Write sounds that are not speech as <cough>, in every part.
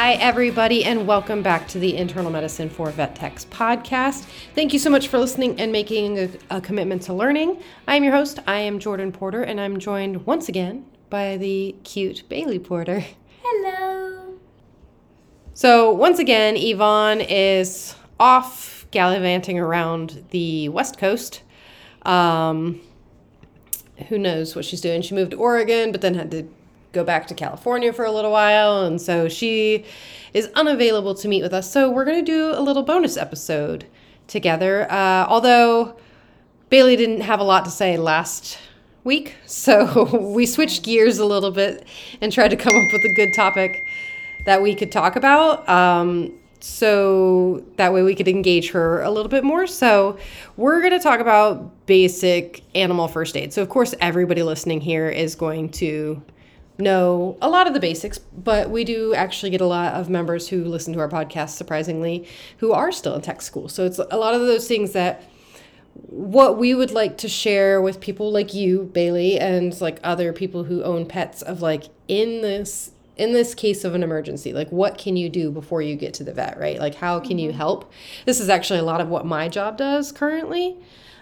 Hi, everybody, and welcome back to the Internal Medicine for Vet Techs podcast. Thank you so much for listening and making a, a commitment to learning. I am your host. I am Jordan Porter, and I'm joined once again by the cute Bailey Porter. Hello. So, once again, Yvonne is off gallivanting around the West Coast. Um, who knows what she's doing? She moved to Oregon, but then had to go back to California for a little while. And so she is unavailable to meet with us. So we're going to do a little bonus episode together. Uh, although Bailey didn't have a lot to say last week. So <laughs> we switched gears a little bit and tried to come up with a good topic that we could talk about. Um, so that way we could engage her a little bit more. So, we're going to talk about basic animal first aid. So, of course, everybody listening here is going to know a lot of the basics, but we do actually get a lot of members who listen to our podcast, surprisingly, who are still in tech school. So, it's a lot of those things that what we would like to share with people like you, Bailey, and like other people who own pets of like in this in this case of an emergency, like what can you do before you get to the vet, right? Like how can you help? This is actually a lot of what my job does currently.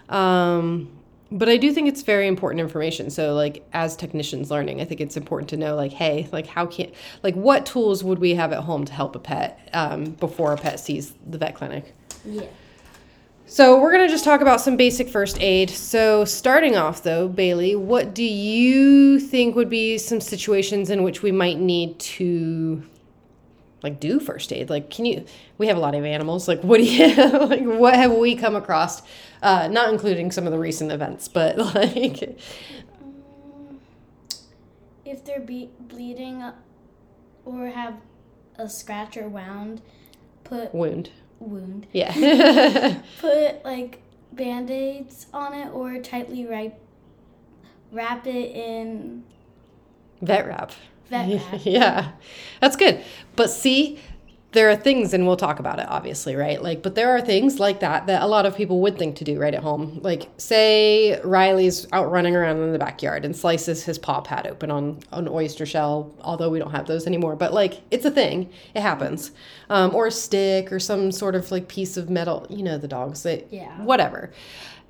Um, but I do think it's very important information. So like as technicians learning, I think it's important to know like, hey, like how can like what tools would we have at home to help a pet um, before a pet sees the vet clinic? Yeah. So we're gonna just talk about some basic first aid. So starting off though, Bailey, what do you think would be some situations in which we might need to like do first aid? Like, can you? We have a lot of animals. Like, what do you <laughs> like? What have we come across? Uh, not including some of the recent events, but <laughs> like, If they're be- bleeding or have a scratch or wound, put wound. wound. Yeah. <laughs> Put like band-aids on it or tightly wrap wrap it in Vet wrap. Wrap. <laughs> yeah, that's good. But see, there are things, and we'll talk about it, obviously, right? Like, but there are things like that that a lot of people would think to do right at home. Like, say Riley's out running around in the backyard and slices his paw pad open on an oyster shell, although we don't have those anymore. But like, it's a thing. It happens. Um, or a stick or some sort of like piece of metal. You know, the dogs. That Yeah. Whatever.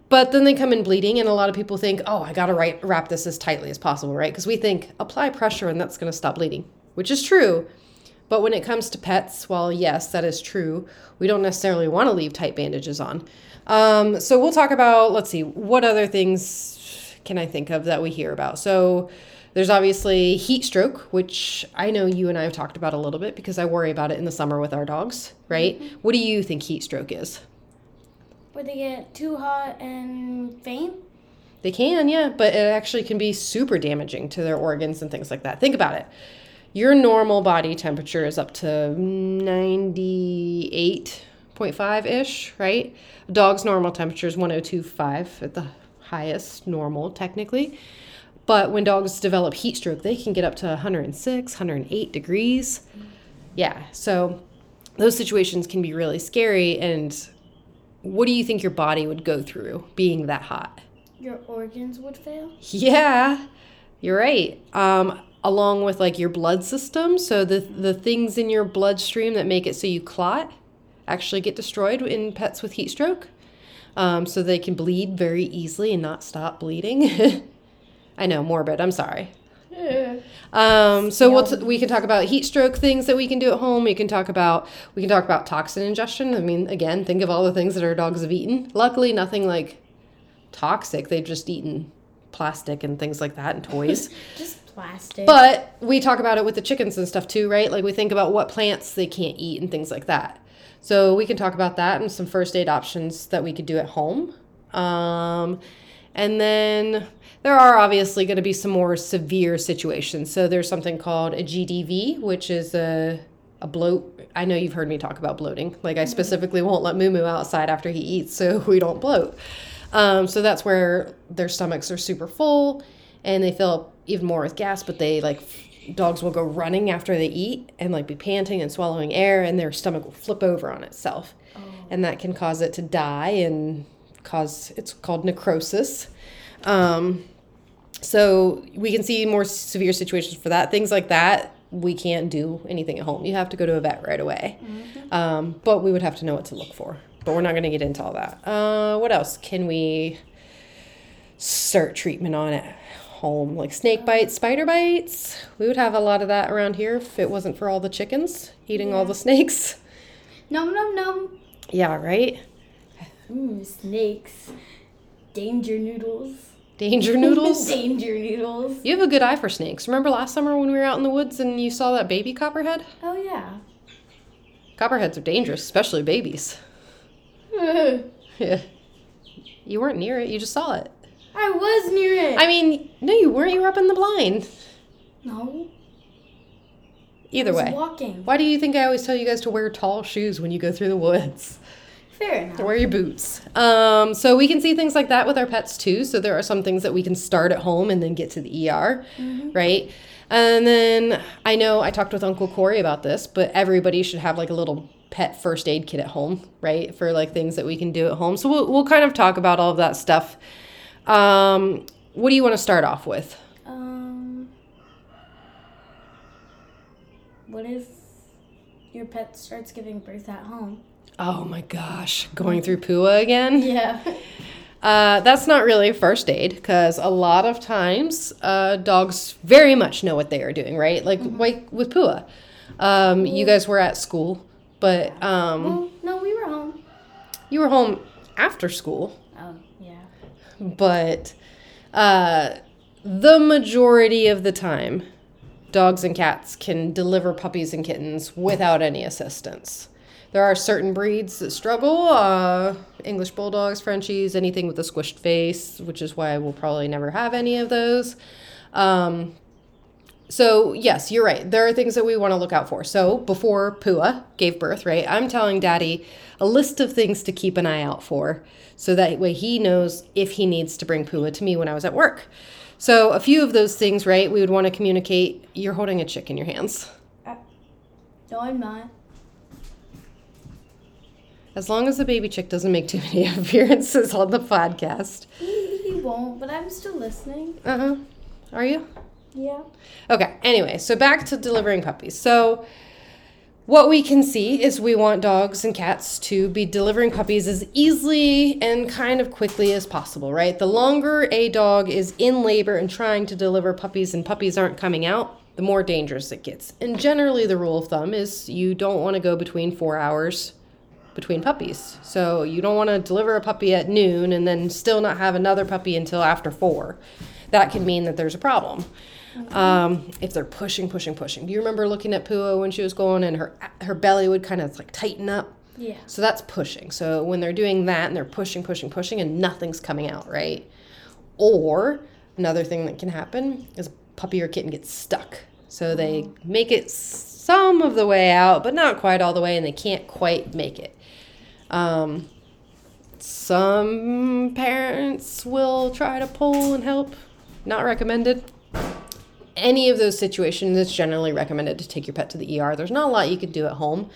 But then they come in bleeding, and a lot of people think, oh, I gotta right, wrap this as tightly as possible, right? Because we think apply pressure and that's gonna stop bleeding, which is true. But when it comes to pets, well, yes, that is true. We don't necessarily want to leave tight bandages on. Um, so we'll talk about, let's see, what other things can I think of that we hear about? So there's obviously heat stroke, which I know you and I have talked about a little bit because I worry about it in the summer with our dogs, right? What do you think heat stroke is? Where they get too hot and faint. They can, yeah, but it actually can be super damaging to their organs and things like that. Think about it. Your normal body temperature is up to 98.5 ish, right? A dog's normal temperature is 102.5 at the highest normal, technically. But when dogs develop heat stroke, they can get up to 106, 108 degrees. Yeah, so those situations can be really scary. And what do you think your body would go through being that hot? Your organs would fail. Yeah, you're right. Um, along with like your blood system, so the the things in your bloodstream that make it so you clot actually get destroyed in pets with heat stroke. Um, so they can bleed very easily and not stop bleeding. <laughs> I know, morbid. I'm sorry. Um, so we'll t- we can talk about heat stroke things that we can do at home. We can talk about we can talk about toxin ingestion. I mean, again, think of all the things that our dogs have eaten. Luckily, nothing like toxic. They've just eaten plastic and things like that and toys. <laughs> Just plastic. but we talk about it with the chickens and stuff too, right? Like we think about what plants they can't eat and things like that. So we can talk about that and some first aid options that we could do at home. Um, and then there are obviously going to be some more severe situations. So there's something called a GDV, which is a a bloat. I know you've heard me talk about bloating. Like I specifically won't let Moo Moo outside after he eats so <laughs> we don't bloat. Um, so that's where their stomachs are super full and they fill up even more with gas, but they like dogs will go running after they eat and like be panting and swallowing air and their stomach will flip over on itself. And that can cause it to die and cause it's called necrosis. Um, so we can see more severe situations for that. Things like that, we can't do anything at home. You have to go to a vet right away. Um, but we would have to know what to look for. But we're not going to get into all that. Uh, what else can we start treatment on at home? Like snake bites, spider bites. We would have a lot of that around here if it wasn't for all the chickens eating all the snakes. Num num num. Yeah, right? Ooh, snakes. Danger noodles. Danger <laughs> noodles. Danger noodles. You have a good eye for snakes. Remember last summer when we were out in the woods and you saw that baby copperhead? Oh yeah. Copperheads are dangerous, especially babies. Yeah. <laughs> <laughs> You weren't near it, you just saw it. I was near it. I mean, no, you weren't. You were up in the blind. no. Either I was way. walking. Why do you think I always tell you guys to wear tall shoes when you go through the woods? Fair enough. Wear your boots. Um, so we can see things like that with our pets too. So there are some things that we can start at home and then get to the ER, right? And then I know I talked with Uncle Corey about this, but everybody should have like a little pet first aid kit at home, right? For like things that we can do at home. So we'll, we'll kind of talk about all of that stuff. Um, what do you want to start off with? Um. What if your pet starts giving birth at home? Oh my gosh, going through Pua again? Yeah. <laughs> Uh, that's not really first aid because a lot of times uh, dogs very much know what they are doing, right? Like, like with Pua. Um, you guys were at school, but um, well, no, we were home. you were home after school. Oh yeah. But uh, the majority of the time, dogs and cats can deliver puppies and kittens without any assistance. There are certain breeds that struggle uh, English bulldogs, Frenchies, anything with a squished face, which is why we'll probably never have any of those. Um, so, yes, you're right. There are things that we want to look out for. So, before Pua gave birth, right, I'm telling Daddy a list of things to keep an eye out for so that way he knows if he needs to bring Pua to me when I was at work. So, a few of those things, right, we would want to communicate. You're holding a chick in your hands. No, I'm not. As long as the baby chick doesn't make too many <laughs> appearances on the podcast. He, he won't, but I'm still listening. Uh huh. Are you? Yeah. Okay, anyway, so back to delivering puppies. So, what we can see is we want dogs and cats to be delivering puppies as easily and kind of quickly as possible, right? The longer a dog is in labor and trying to deliver puppies and puppies aren't coming out, the more dangerous it gets. And generally, the rule of thumb is you don't want to go between four hours between puppies. So, you don't want to deliver a puppy at noon and then still not have another puppy until after four. That can mean that there's a problem um, if they're pushing, pushing, pushing. Do you remember looking at Pua when she was going and her her belly would kind of like tighten up? Yeah. So that's pushing. So when they're doing that and they're pushing, pushing, pushing, and nothing's coming out, right? Or another thing that can happen is a puppy or kitten gets stuck. So they make it some of the way out, but not quite all the way, and they can't quite make it. Um, some parents will try to pull and help. Not recommended any of those situations, it's generally recommended to take your pet to the ER. There's not a lot you could do at home.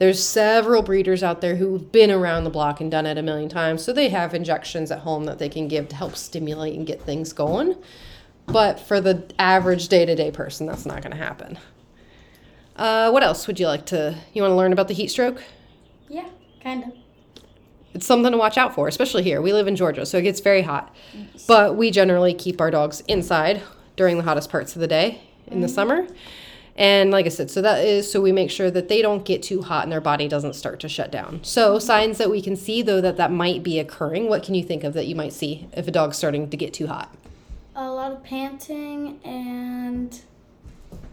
There's several breeders out there who've been around the block and done it a million times, so they have injections at home that they can give to help stimulate and get things going. But for the average day to day person, that's not going to happen. Uh, what else would you like to? You want to learn about the heat stroke? Yeah, kind of. It's something to watch out for, especially here. We live in Georgia, so it gets very hot. But we generally keep our dogs inside during the hottest parts of the day in the summer. And like I said, so that is so we make sure that they don't get too hot and their body doesn't start to shut down. So signs that we can see though that that might be occurring. What can you think of that you might see if a dog's starting to get too hot? A lot of panting and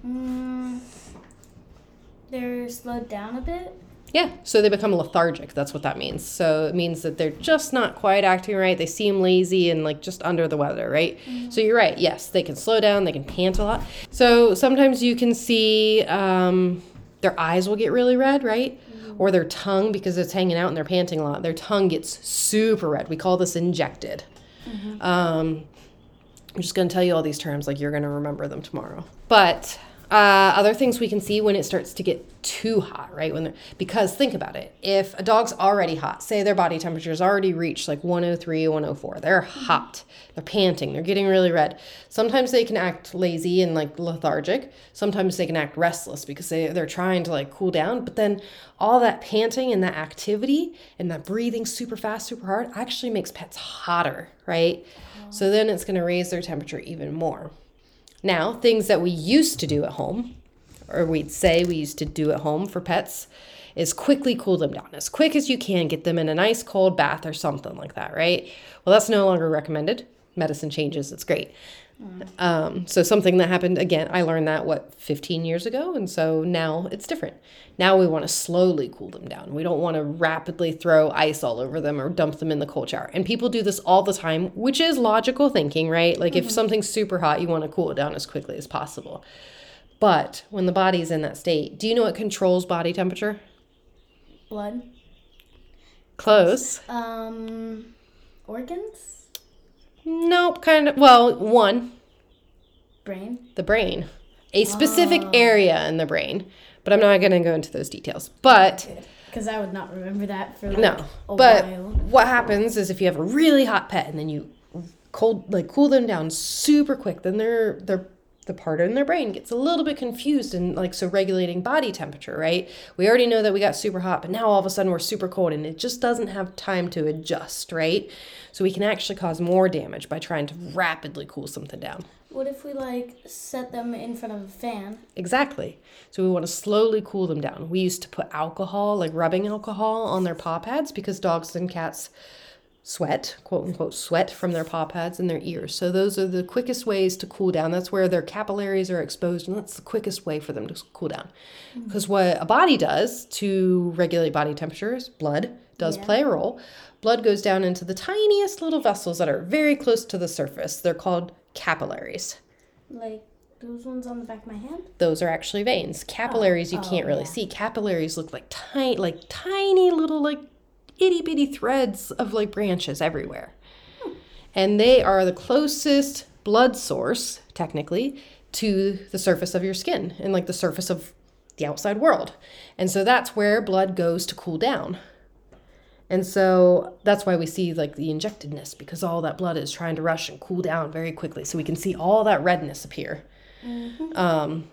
mm, they're slowed down a bit. Yeah, so they become lethargic. That's what that means. So it means that they're just not quite acting right. They seem lazy and like just under the weather, right? So you're right. Yes, they can slow down. They can pant a lot. So sometimes you can see um, their eyes will get really red, right? Or their tongue, because it's hanging out and they're panting a lot, their tongue gets super red. We call this injected. Um, I'm just going to tell you all these terms like you're going to remember them tomorrow. But uh, other things we can see when it starts to get too hot, right? When because think about it. If a dog's already hot, say their body temperature's already reached like 103, 104, they're hot, they're panting, they're getting really red. Sometimes they can act lazy and like lethargic. Sometimes they can act restless because they, they're trying to like cool down. But then all that panting and that activity and that breathing super fast, super hard actually makes pets hotter, right? So then it's going to raise their temperature even more. Now, things that we used to do at home, or we'd say we used to do at home for pets, is quickly cool them down as quick as you can. Get them in a nice cold bath or something like that, right? Well, that's no longer recommended. Medicine changes, it's great. Um, so, something that happened again, I learned that what 15 years ago, and so now it's different. Now we want to slowly cool them down. We don't want to rapidly throw ice all over them or dump them in the cold shower. And people do this all the time, which is logical thinking, right? Like if something's super hot, you want to cool it down as quickly as possible. But when the body's in that state, do you know what controls body temperature? Blood. Close. Um, organs. Nope, kind of. Well, one, Brain. the brain, a specific ah. area in the brain. But I'm not going to go into those details. But Because I would not remember that for like no. But while. what happens is if you have a really hot pet and then you cold like cool them down super quick, then their their the part in their brain gets a little bit confused and like so regulating body temperature, right? We already know that we got super hot, but now all of a sudden we're super cold and it just doesn't have time to adjust, right? So we can actually cause more damage by trying to rapidly cool something down. What if we like set them in front of a fan? Exactly. So we want to slowly cool them down. We used to put alcohol, like rubbing alcohol, on their paw pads because dogs and cats sweat, quote unquote, sweat from their paw pads and their ears. So those are the quickest ways to cool down. That's where their capillaries are exposed, and that's the quickest way for them to cool down. Mm. Because what a body does to regulate body temperatures, blood does Yeah. play a role. Blood goes down into the tiniest little vessels that are very close to the surface. They're called capillaries Like those ones on the back of my hand? those are actually veins. Capillaries you oh, can't really oh, yeah. see. Capillaries look like tiny, like tiny little like itty bitty threads of like branches everywhere, and they are the closest blood source technically to the surface of your skin and like the surface of the outside world, and so that's where blood goes to cool down. And so that's why we see like the injectedness because all that blood is trying to rush and cool down very quickly. So we can see all that redness appear. Um,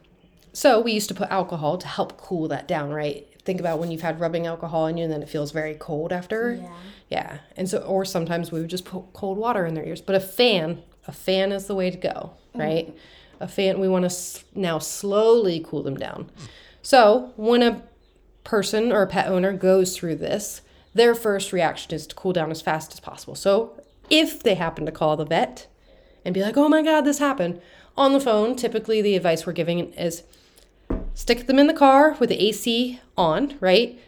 so we used to put alcohol to help cool that down, right? Think about when you've had rubbing alcohol on you and then it feels very cold after. Yeah. Yeah. And so, or sometimes we would just put cold water in their ears. But a fan, a fan is the way to go, mm-hmm. right? A fan, we want to s- now slowly cool them down. So when a person or a pet owner goes through this, their first reaction is to cool down as fast as possible. So if they happen to call the vet and be like, oh my God, this happened, on the phone, typically the advice we're giving is stick them in the car with the AC on, right?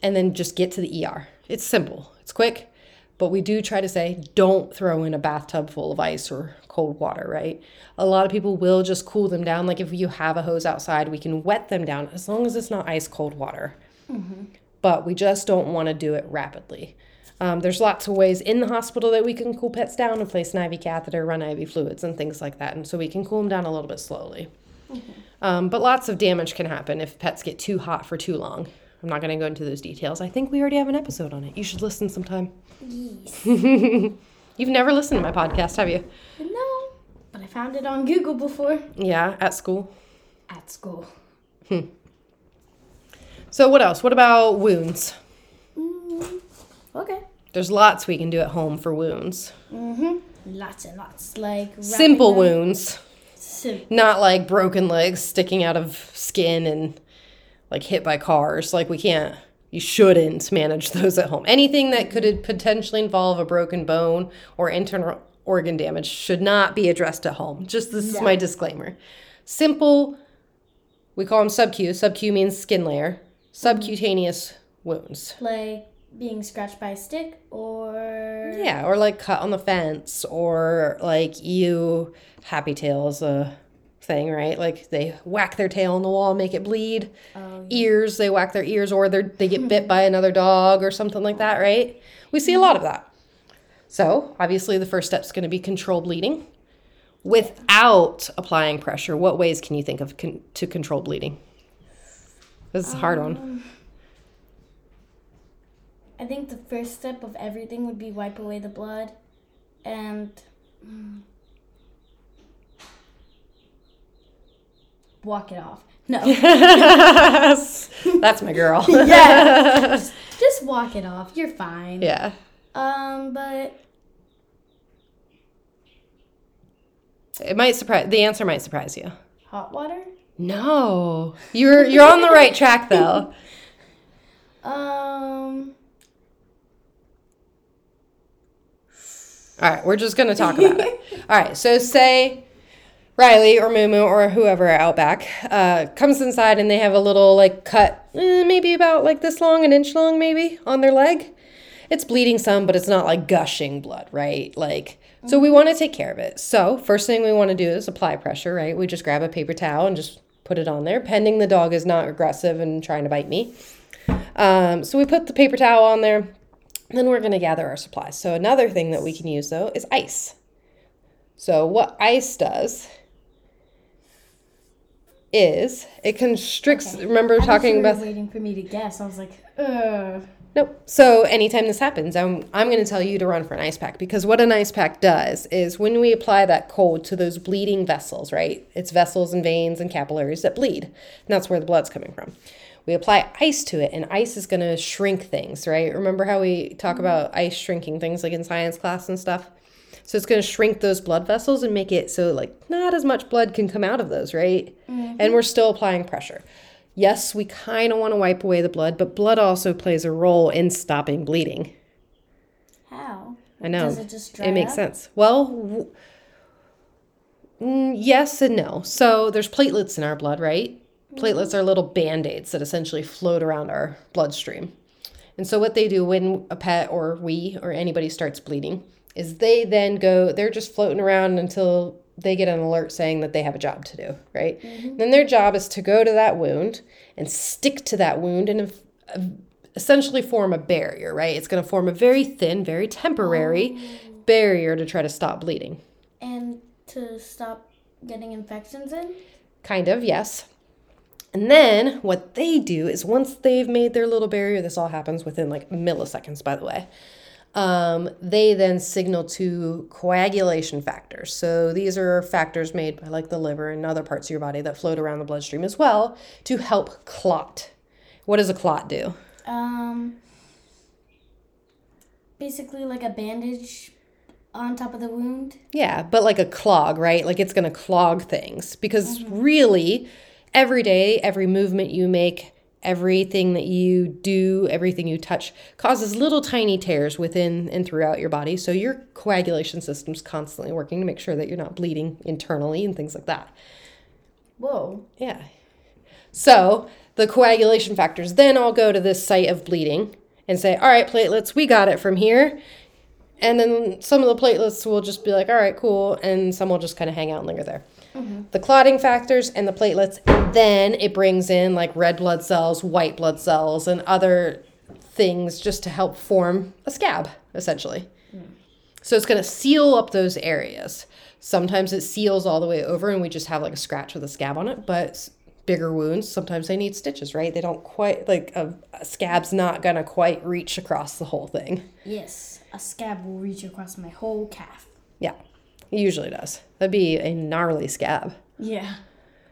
And then just get to the ER. It's simple, it's quick, but we do try to say don't throw in a bathtub full of ice or cold water, right? A lot of people will just cool them down. Like if you have a hose outside, we can wet them down as long as it's not ice cold water. But we just don't want to do it rapidly. Um, there's lots of ways in the hospital that we can cool pets down and place an IV catheter, run IV fluids, and things like that. And so we can cool them down a little bit slowly. Um, but lots of damage can happen if pets get too hot for too long. I'm not going to go into those details. I think we already have an episode on it. You should listen sometime. Yes. <laughs> You've never listened to my podcast, have you? no. But I found it on Google before. Yeah, at school. At school. Hmm. So, what else? What about wounds? Mm, okay. There's lots we can do at home for wounds. Mm-hmm. Lots and lots. Like Simple wounds, Sim- not like broken legs sticking out of skin and like hit by cars. Like, we can't, you shouldn't manage those at home. Anything that could potentially involve a broken bone or internal organ damage should not be addressed at home. Just this is my disclaimer. Simple, we call them sub-Q. Sub-Q means skin layer. Mm-hmm. Subcutaneous wounds. like being scratched by a stick or Yeah, or like cut on the fence, or like you, Happy Tails, a thing, right? Like they whack their tail on the wall, make it bleed. Oh, Ears, they whack their ears, or they they get bit by another dog or something like that, right? We see a lot of that. So obviously, the first step is going to be control bleeding. Without applying pressure, what ways can you think of con- to control bleeding? This is a hard one. Um, I think the first step of everything would be wipe away the blood and mm, walk it off. No. <laughs> yes. That's my girl. <laughs> yeah. Just, <laughs> just walk it off. You're fine. yeah. Um, but It might surprise. The answer might surprise you. hot water? No, you're you're on the right track though. Um, All right, we're just gonna talk about it. <laughs> All right, so say Riley or Mumu or whoever out back uh, comes inside and they have a little like cut, eh, maybe about like this long, an inch long, maybe on their leg. It's bleeding some, but it's not like gushing blood, right? Like, so we want to take care of it. So first thing we want to do is apply pressure, right? We just grab a paper towel and just put it on there, pending the dog is not aggressive and trying to bite me. Um, so we put the paper towel on there. Then we're going to gather our supplies. So another thing that we can use though is ice. So what ice does is it constricts. Remember I talking about waiting for me to guess. I was like, ugh. Nope. So anytime this happens, I'm I'm going to tell you to run for an ice pack because what an ice pack does is when we apply that cold to those bleeding vessels, right? It's vessels and veins and capillaries that bleed. And that's where the blood's coming from. We apply ice to it and ice is going to shrink things, right? Remember how we talk about ice shrinking things like in science class and stuff? So it's going to shrink those blood vessels and make it so like not as much blood can come out of those, right? And we're still applying pressure. Yes, we kind of want to wipe away the blood, but blood also plays a role in stopping bleeding. How? I know. Does it just dry It makes up? sense. Well, w- mm, yes and no. So there's platelets in our blood, right? Platelets are little band aids that essentially float around our bloodstream. And so what they do when a pet or we or anybody starts bleeding is they then go, they're just floating around until they get an alert saying that they have a job to do, right? Mm-hmm. Then their job is to go to that wound and stick to that wound and essentially form a barrier, right? It's going to form a very thin, very temporary oh. barrier to try to stop bleeding. And to stop getting infections in? Kind of, yes. And then what they do is once they've made their little barrier, this all happens within like milliseconds, by the way. Um, they then signal to coagulation factors. So these are factors made by like the liver and other parts of your body that float around the bloodstream as well to help clot. What does a clot do? Um, basically like a bandage on top of the wound. Yeah, but like a clog, right? Like it's going to clog things because really every day, every movement you make, everything that you do, everything you touch causes little tiny tears within and throughout your body. So your coagulation system's constantly working to make sure that you're not bleeding internally and things like that. Whoa. Yeah. So the coagulation factors then all go to this site of bleeding and say, all right, platelets, we got it from here. And then some of the platelets will just be like, all right, cool. And some will just kind of hang out and linger there. Mm-hmm. The clotting factors and the platelets, and then it brings in like red blood cells, white blood cells, and other things just to help form a scab, essentially. Mm. So it's going to seal up those areas. Sometimes it seals all the way over and we just have like a scratch with a scab on it, but bigger wounds, sometimes they need stitches, right? They don't quite, like a, a scab's not going to quite reach across the whole thing. Yes, a scab will reach across my whole calf. Yeah, it usually does. That'd be a gnarly scab. Yeah.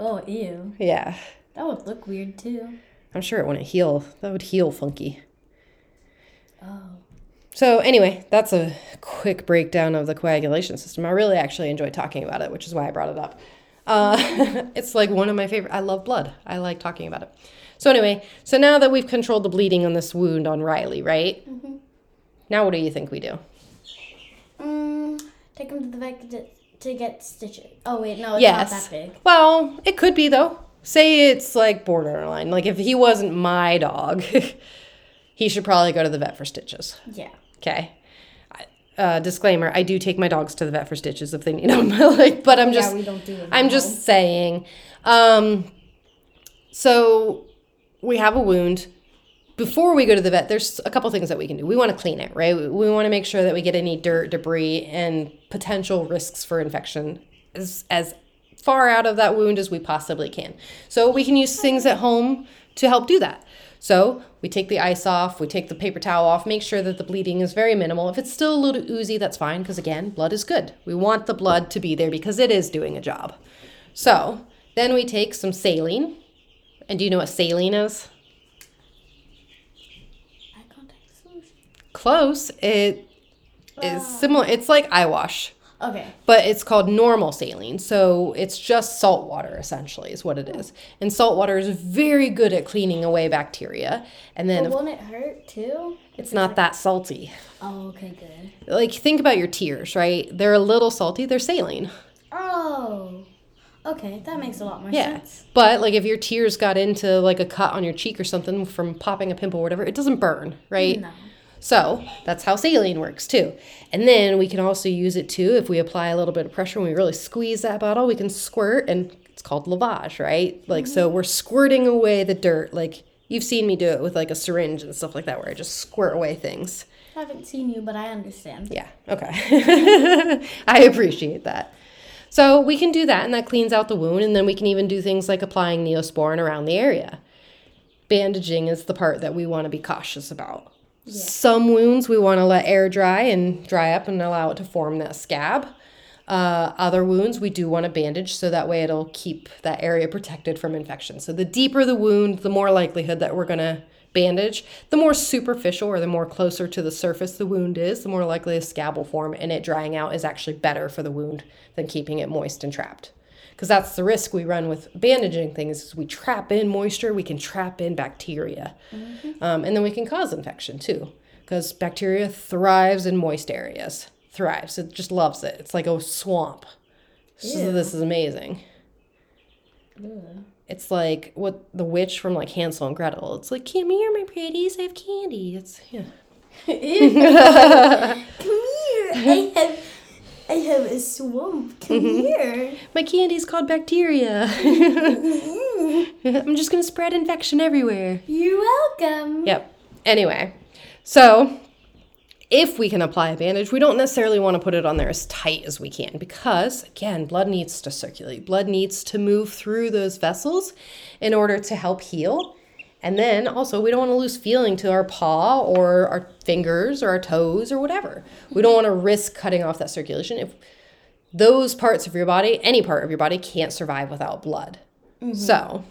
Oh, ew. Yeah, That would look weird too. I'm sure it wouldn't heal. That would heal funky. Oh. So anyway, that's a quick breakdown of the coagulation system. I really actually enjoy talking about it, which is why I brought it up. Uh, <laughs> it's like one of my favorite. I love blood. I like talking about it. So anyway, so now that we've controlled the bleeding on this wound on Riley, right? Now what do you think we do? Take him to the vet to, to get stitches. Oh wait, no, it's yes. not that big. Well, it could be though. Say it's like borderline. Like if he wasn't my dog, <laughs> he should probably go to the vet for stitches. Yeah. Okay. Uh, disclaimer: I do take my dogs to the vet for stitches if they need them. <laughs> like, but I'm just yeah, we don't do it. I'm just saying. Um, so we have a wound. Before we go to the vet, there's a couple things that we can do. We want to clean it, right? We, we want to make sure that we get any dirt, debris, and potential risks for infection as, as far out of that wound as we possibly can. So we can use things at home to help do that. So we take the ice off, we take the paper towel off, make sure that the bleeding is very minimal. If it's still a little oozy, that's fine because again, blood is good. We want the blood to be there because it is doing a job. So then we take some saline. And do you know what saline is? Eye contact solution. Close. It is similar. It's like eye wash, Okay. but it's called normal saline. So it's just salt water, essentially, is what it hmm. is. And salt water is very good at cleaning away bacteria. And then But won't it hurt too? it's not that salty. Oh, okay, good. Like, think about your tears, right? They're a little salty, they're saline. Oh. Okay, that makes a lot more Yeah. sense. But, like, if your tears got into, like, a cut on your cheek or something from popping a pimple or whatever, it doesn't burn, right? No. So that's how saline works too. And then we can also use it too if we apply a little bit of pressure and we really squeeze that bottle, we can squirt and it's called lavage, right? Like so we're squirting away the dirt. Like you've seen me do it with like a syringe and stuff like that where I just squirt away things. I haven't seen you, but I understand. Yeah, okay. <laughs> I appreciate that. So we can do that and that cleans out the wound and then we can even do things like applying neosporin around the area. Bandaging is the part that we want to be cautious about. Some wounds we want to let air dry and dry up and allow it to form that scab. Uh, other wounds we do want to bandage so that way it'll keep that area protected from infection. So the deeper the wound, the more likelihood that we're going to bandage. The more superficial or the more closer to the surface the wound is, the more likely a scab will form and it drying out is actually better for the wound than keeping it moist and trapped. Because that's the risk we run with bandaging things is we trap in moisture, we can trap in bacteria. Um, and then we can cause infection too. Because bacteria thrives in moist areas. Thrives. It just loves it. It's like a swamp. So this is amazing. It's like what the witch from like Hansel and Gretel. It's like, come here, my pretties, I have candy. It's yeah. <laughs> <laughs> Come here. I <laughs> have I have a swamp. Come mm-hmm. here. My candy's called bacteria. Mm-hmm. <laughs> I'm just gonna spread infection everywhere. You're welcome. Yep. Anyway, so if we can apply a bandage, we don't necessarily want to put it on there as tight as we can because, again, blood needs to circulate. Blood needs to move through those vessels in order to help heal. And then also, we don't want to lose feeling to our paw or our fingers or our toes or whatever. We don't want to risk cutting off that circulation. If those parts of your body, any part of your body, can't survive without blood. Mm-hmm. So,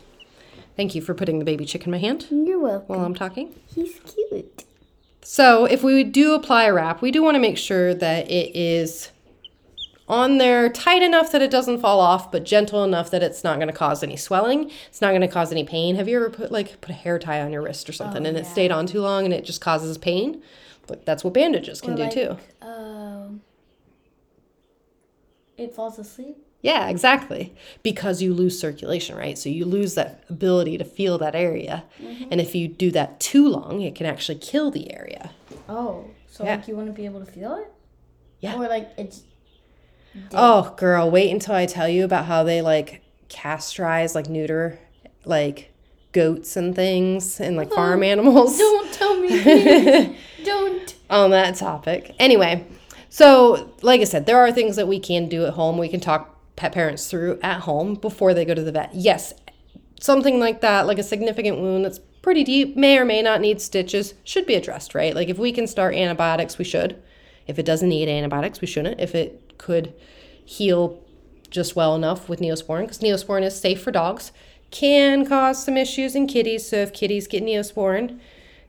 thank you for putting the baby chick in my hand You're welcome. while I'm talking. He's cute. So if we do apply a wrap, we do want to make sure that it is on there tight enough that it doesn't fall off, but gentle enough that it's not going to cause any swelling. It's not going to cause any pain. Have you ever put like put a hair tie on your wrist or something and it stayed on too long and it just causes pain? But that's what bandages can Or do like, too. Um, it falls asleep. Yeah, exactly. Because you lose circulation, right? So you lose that ability to feel that area. And if you do that too long, it can actually kill the area. Oh, so Yeah. like you want to be able to feel it? Yeah. Or like it's. Oh, girl, wait until I tell you about how they like castrize, like neuter, like goats and things and like farm <laughs> animals Don't tell me. <laughs> Don't. on that topic. Anyway, so like I said, there are things that we can do at home. We can talk pet parents through at home before they go to the vet. Yes, something like that, like a significant wound that's pretty deep, may or may not need stitches, should be addressed, right? Like if we can start antibiotics, we should. If it doesn't need antibiotics, we shouldn't. If it could heal just well enough with neosporin, because neosporin is safe for dogs, can cause some issues in kitties. So if kitties get neosporin,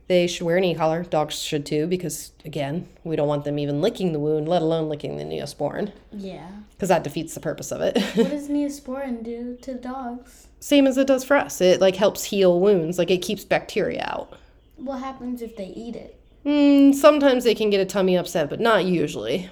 they should wear an e-collar. Dogs should too, because again, we don't want them even licking the wound, let alone licking the neosporin, Yeah. because that defeats the purpose of it. What does <laughs> Neosporin do to dogs? Same as it does for us. It like helps heal wounds, like it keeps bacteria out. What happens if they eat it? Mm, sometimes they can get a tummy upset, but not usually.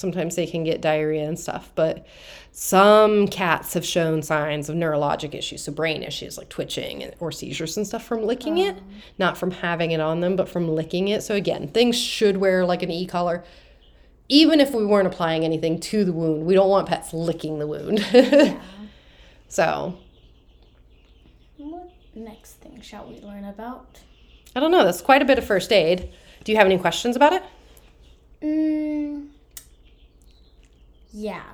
Sometimes they can get diarrhea and stuff, but some cats have shown signs of neurologic issues, so brain issues like twitching and- or seizures and stuff from licking it, not from having it on them, but from licking it. So again, things should wear like an e-collar. even if we weren't applying anything to the wound, we don't want pets licking the wound. <laughs> yeah. so, What next thing shall we learn about? I don't know. That's quite a bit of first aid. Do you have any questions about it? Mm, yeah.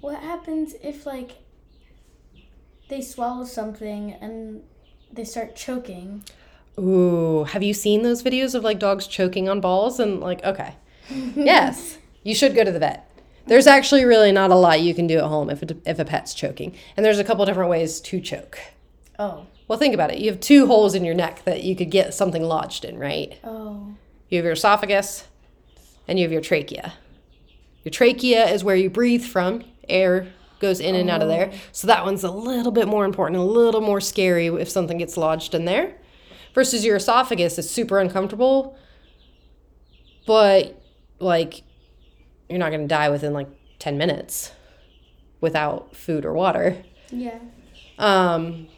What happens if like they swallow something and they start choking? Ooh, have you seen those videos of like dogs choking on balls and like okay. yes, <laughs> you should go to the vet. There's actually really not a lot you can do at home if a, if a pet's choking. And there's a couple different ways to choke. Oh. Well, think about it. You have two holes in your neck that you could get something lodged in, right? Oh. You have your esophagus and you have your trachea. Your trachea is where you breathe from. Air goes in and out of there. So that one's a little bit more important, a little more scary if something gets lodged in there. Versus your esophagus is super uncomfortable, but like you're not going to die within like 10 minutes without food or water. Yeah. Um,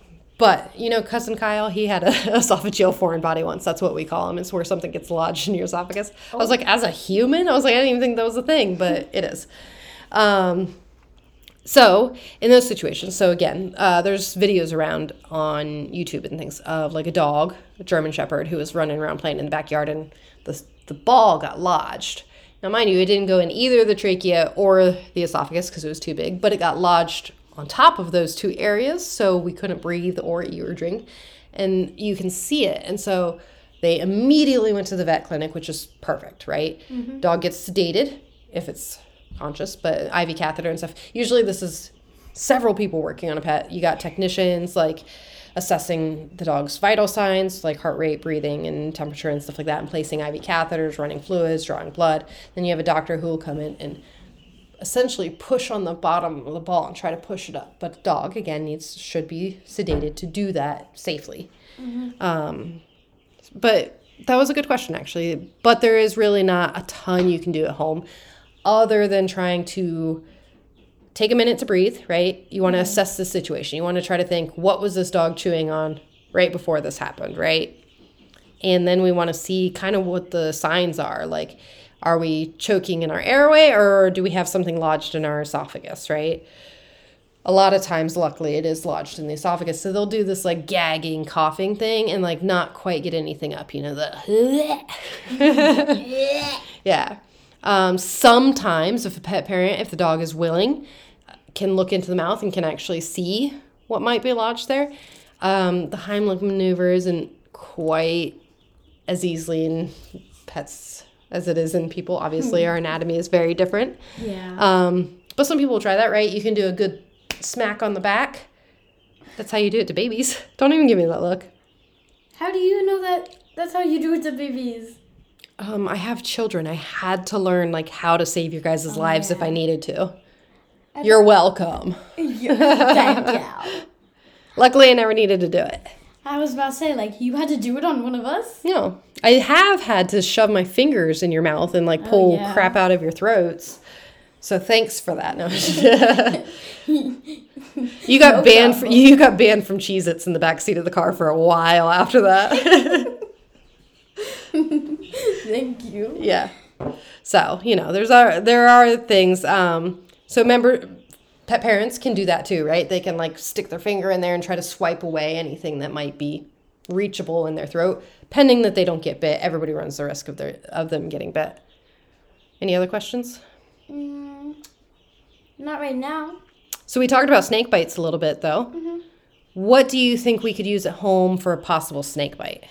but you know, cousin Kyle, he had <laughs> a esophageal foreign body once. That's what we call him. It's where something gets lodged in your esophagus. I was like, as a human, I was like, I didn't even think that was a thing, but <laughs> it is. Um, so in those situations, so again, uh, there's videos around on YouTube and things of like a dog, a German Shepherd, who was running around playing in the backyard, and the the ball got lodged. Now, mind you, it didn't go in either the trachea or the esophagus because it was too big, but it got lodged on top of those two areas, so we couldn't breathe or eat or drink, and you can see it. And so they immediately went to the vet clinic, which is perfect, right? Mm-hmm. Dog gets sedated if it's conscious, but IV catheter and stuff. Usually, this is several people working on a pet. You got technicians like assessing the dog's vital signs like heart rate, breathing, and temperature and stuff like that, and placing IV catheters, running fluids, drawing blood. Then you have a doctor who will come in and essentially push on the bottom of the ball and try to push it up. But the dog again needs should be sedated to do that safely. Um, but that was a good question actually. But there is really not a ton you can do at home, other than trying to take a minute to breathe. Right? You want to assess the situation. You want to try to think what was this dog chewing on right before this happened. Right? and then we want to see kind of what the signs are like are we choking in our airway or do we have something lodged in our esophagus right? A lot of times luckily it is lodged in the esophagus so they'll do this like gagging coughing thing and like not quite get anything up you know the <laughs> yeah. Um, sometimes if a pet parent if the dog is willing can look into the mouth and can actually see what might be lodged there. Um, the heimlich maneuver isn't quite as easily in pets as it is in people. Obviously, our anatomy is very different. Yeah. Um, but some people will try that, right? You can do a good smack on the back. That's how you do it to babies. <laughs> Don't even give me that look. how do you know that that's how you do it to babies? Um, I have children. I had to learn like how to save your guys' lives if I needed to. You're welcome. <laughs> Thank you. <laughs> Luckily, I never needed to do it. I was about to say, like, you had to do it on one of us? No. I have had to shove my fingers in your mouth and like pull yeah. crap out of your throats. So thanks for that. No. <laughs> you got banned. From, you got banned from Cheez-Its in the back seat of the car for a while after that. <laughs> Thank you. yeah. So you know, there's are there are things. Um, so remember, pet parents can do that too, right? They can like stick their finger in there and try to swipe away anything that might be reachable in their throat, pending that they don't get bit. Everybody runs the risk of their of them getting bit. Any other questions? Mm, not right now. So we talked about snake bites a little bit though. What do you think we could use at home for a possible snake bite?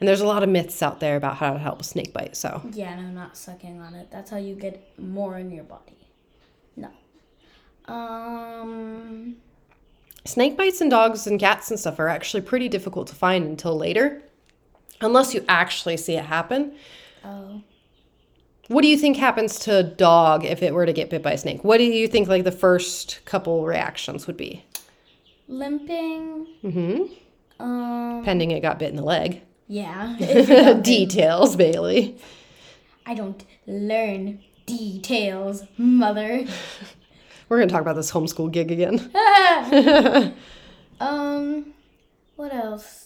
And there's a lot of myths out there about how to help a snake bite. So Yeah, no, not sucking on it. That's how you get more in your body. Um. snake bites and dogs and cats and stuff are actually pretty difficult to find until later, unless you actually see it happen. Oh. What do you think happens to a dog if it were to get bit by a snake? What do you think like the first couple reactions would be? Limping. Mm-hmm. Um. Pending it got bit in the leg. Yeah. <laughs> Details, Bailey. I don't learn details, mother. <laughs> We're gonna talk about this homeschool gig again. <laughs> <laughs> um. What else?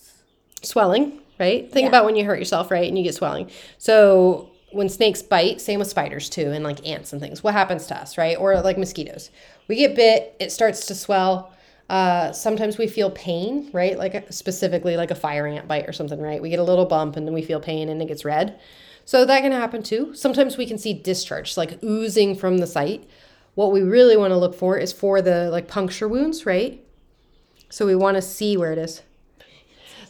swelling, right? Think Yeah. about when you hurt yourself, right? And you get swelling. So when snakes bite, same with spiders too, and like ants and things. What happens to us, right? Or like mosquitoes. We get bit, it starts to swell. Uh, sometimes we feel pain, right? Like specifically like a fire ant bite or something, right? We get a little bump and then we feel pain and it gets red. So that can happen too. Sometimes we can see discharge, like oozing from the site. What we really want to look for is for the like puncture wounds, right? So we want to see where it is.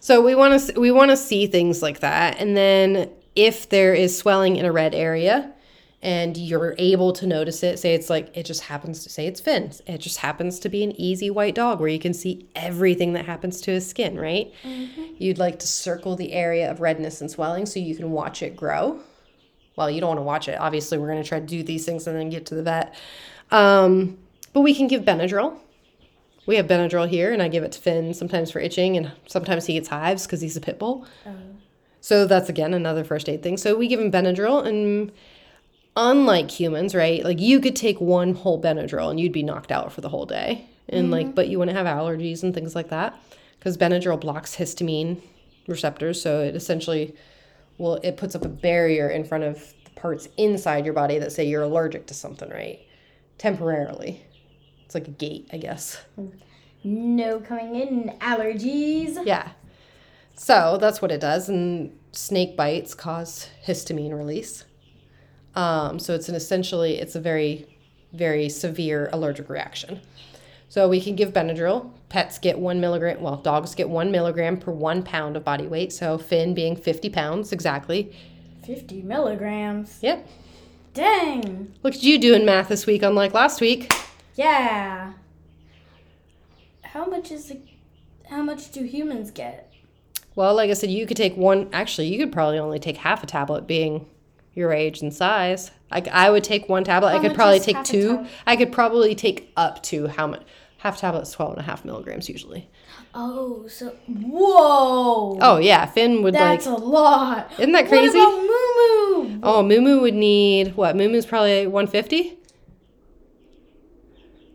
So we want to we want to see things like that, and then if there is swelling in a red area, and you're able to notice it, say it's like it just happens to say it's Finn's. It just happens to be an easy white dog where you can see everything that happens to his skin, right? Mm-hmm. You'd like to circle the area of redness and swelling so you can watch it grow. Well, you don't want to watch it. Obviously, we're going to try to do these things and then get to the vet. Um, but we can give Benadryl. We have Benadryl here, and I give it to Finn sometimes for itching, and sometimes he gets hives because he's a pit bull. So that's again another first aid thing. So we give him Benadryl, and unlike humans, right? Like you could take one whole Benadryl and you'd be knocked out for the whole day, and like, but you wouldn't have allergies and things like that because Benadryl blocks histamine receptors, so it essentially well, it puts up a barrier in front of the parts inside your body that say you're allergic to something, right? Temporarily. It's like a gate, I guess. No coming in allergies. Yeah. So that's what it does. And snake bites cause histamine release. Um, so it's an essentially, it's a very, very severe allergic reaction. So we can give Benadryl. Pets get one milligram, well, dogs get one milligram per one pound of body weight. So Finn being 50 pounds exactly. 50 milligrams. Yep. Dang. Look at you doing math this week, unlike last week. Yeah. How much is it? How much do humans get? Well, like I said, you could take one. Actually, you could probably only take half a tablet, being your age and size. Like I would take one tablet. I could probably take two. I could probably take up to how much? Half tablet's is 12 and a half milligrams usually. Oh, so whoa. Oh yeah, Finn would That's like. That's a lot. Isn't that crazy? What about Moo Moo? Oh, Moo would need what? Moo Moo's probably 150.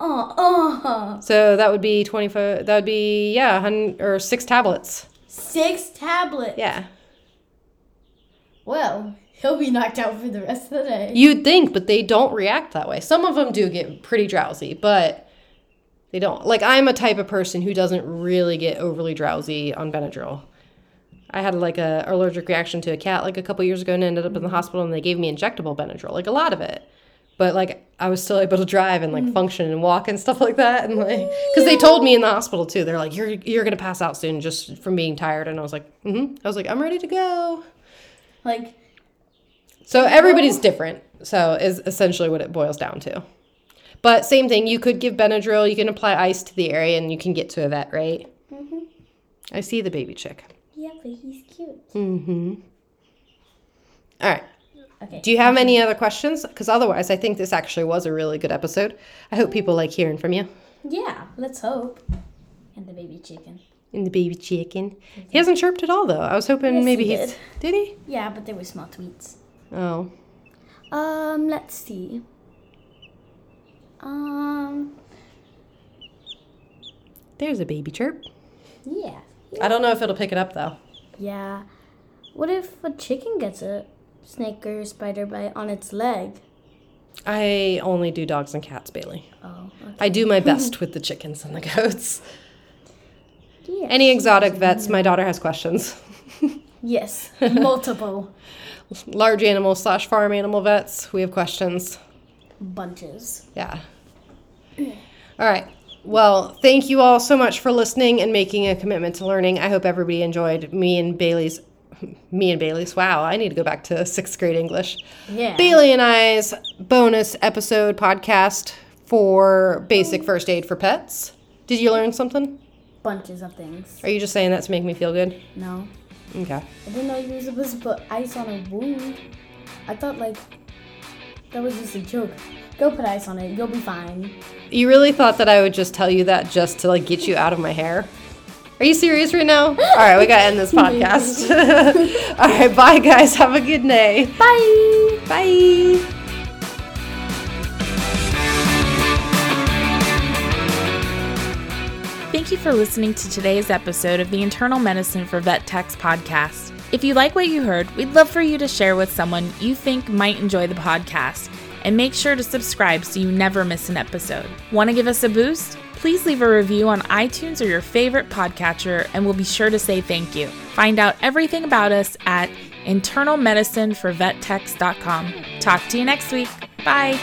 Uh, uh. So that would be 25. That would be yeah, hundred or six tablets. Six tablets. Yeah. Well, he'll be knocked out for the rest of the day. You'd think, but they don't react that way. Some of them do get pretty drowsy, but they don't. Like I'm a type of person who doesn't really get overly drowsy on Benadryl. I had like a allergic reaction to a cat like a couple years ago and ended up in the hospital and they gave me injectable Benadryl, like a lot of it. But like I was still able to drive and like function and walk and stuff like that and like cuz they told me in the hospital too. They're like you're you're going to pass out soon just from being tired and I was like, "Mhm." I was like, "I'm ready to go." Like, So everybody's different. So is essentially what it boils down to. But same thing, you could give Benadryl, you can apply ice to the area, and you can get to a vet, right? Mm-hmm. I see the baby chick. yeah, but he's cute. Mm-hmm. All right. Okay. Do you have any other questions? Because otherwise, I think this actually was a really good episode. I hope people like hearing from you. Yeah, let's hope. And the baby chicken. And the baby chicken. He hasn't chirped at all, though. I was hoping Yes, maybe he he's. Did he? Yeah, but they were small tweets. Oh. Um, let's see. Um, There's a baby chirp. yeah. I don't know if it'll pick it up, though. Yeah. What if a chicken gets a snake or spider bite on its leg? I only do dogs and cats, Bailey. Oh, okay. I do my <laughs> best with the chickens and the goats. Yeah. Any exotic vets, my daughter has questions. <laughs> Yes, <laughs> multiple Large animal slash farm animal vets, we have questions. Bunches. Yeah. All right. Well, thank you all so much for listening and making a commitment to learning. I hope everybody enjoyed me and Bailey's. Me and Bailey's. Wow, I need to go back to sixth grade English. Yeah. Bailey and I's bonus episode podcast for basic first aid for pets. Did you learn something? Bunches of things. Are you just saying that to make me feel good? No. Okay. I didn't know you were supposed to put ice on a wound. I thought like that was just a joke. Go put ice on it. You'll be fine. You really thought that I would just tell you that just to like get you out of my hair? Are you serious right now? All right, we gotta end this <laughs> podcast. <laughs> All right, bye guys. Have a good day. Bye. Bye. Thank you for listening to today's episode of the Internal Medicine for Vet Techs podcast. If you like what you heard, we'd love for you to share with someone you think might enjoy the podcast. And make sure to subscribe so you never miss an episode. Want to give us a boost? Please leave a review on iTunes or your favorite podcatcher, and we'll be sure to say thank you. Find out everything about us at internalmedicineforvettechs.com. Talk to you next week. Bye.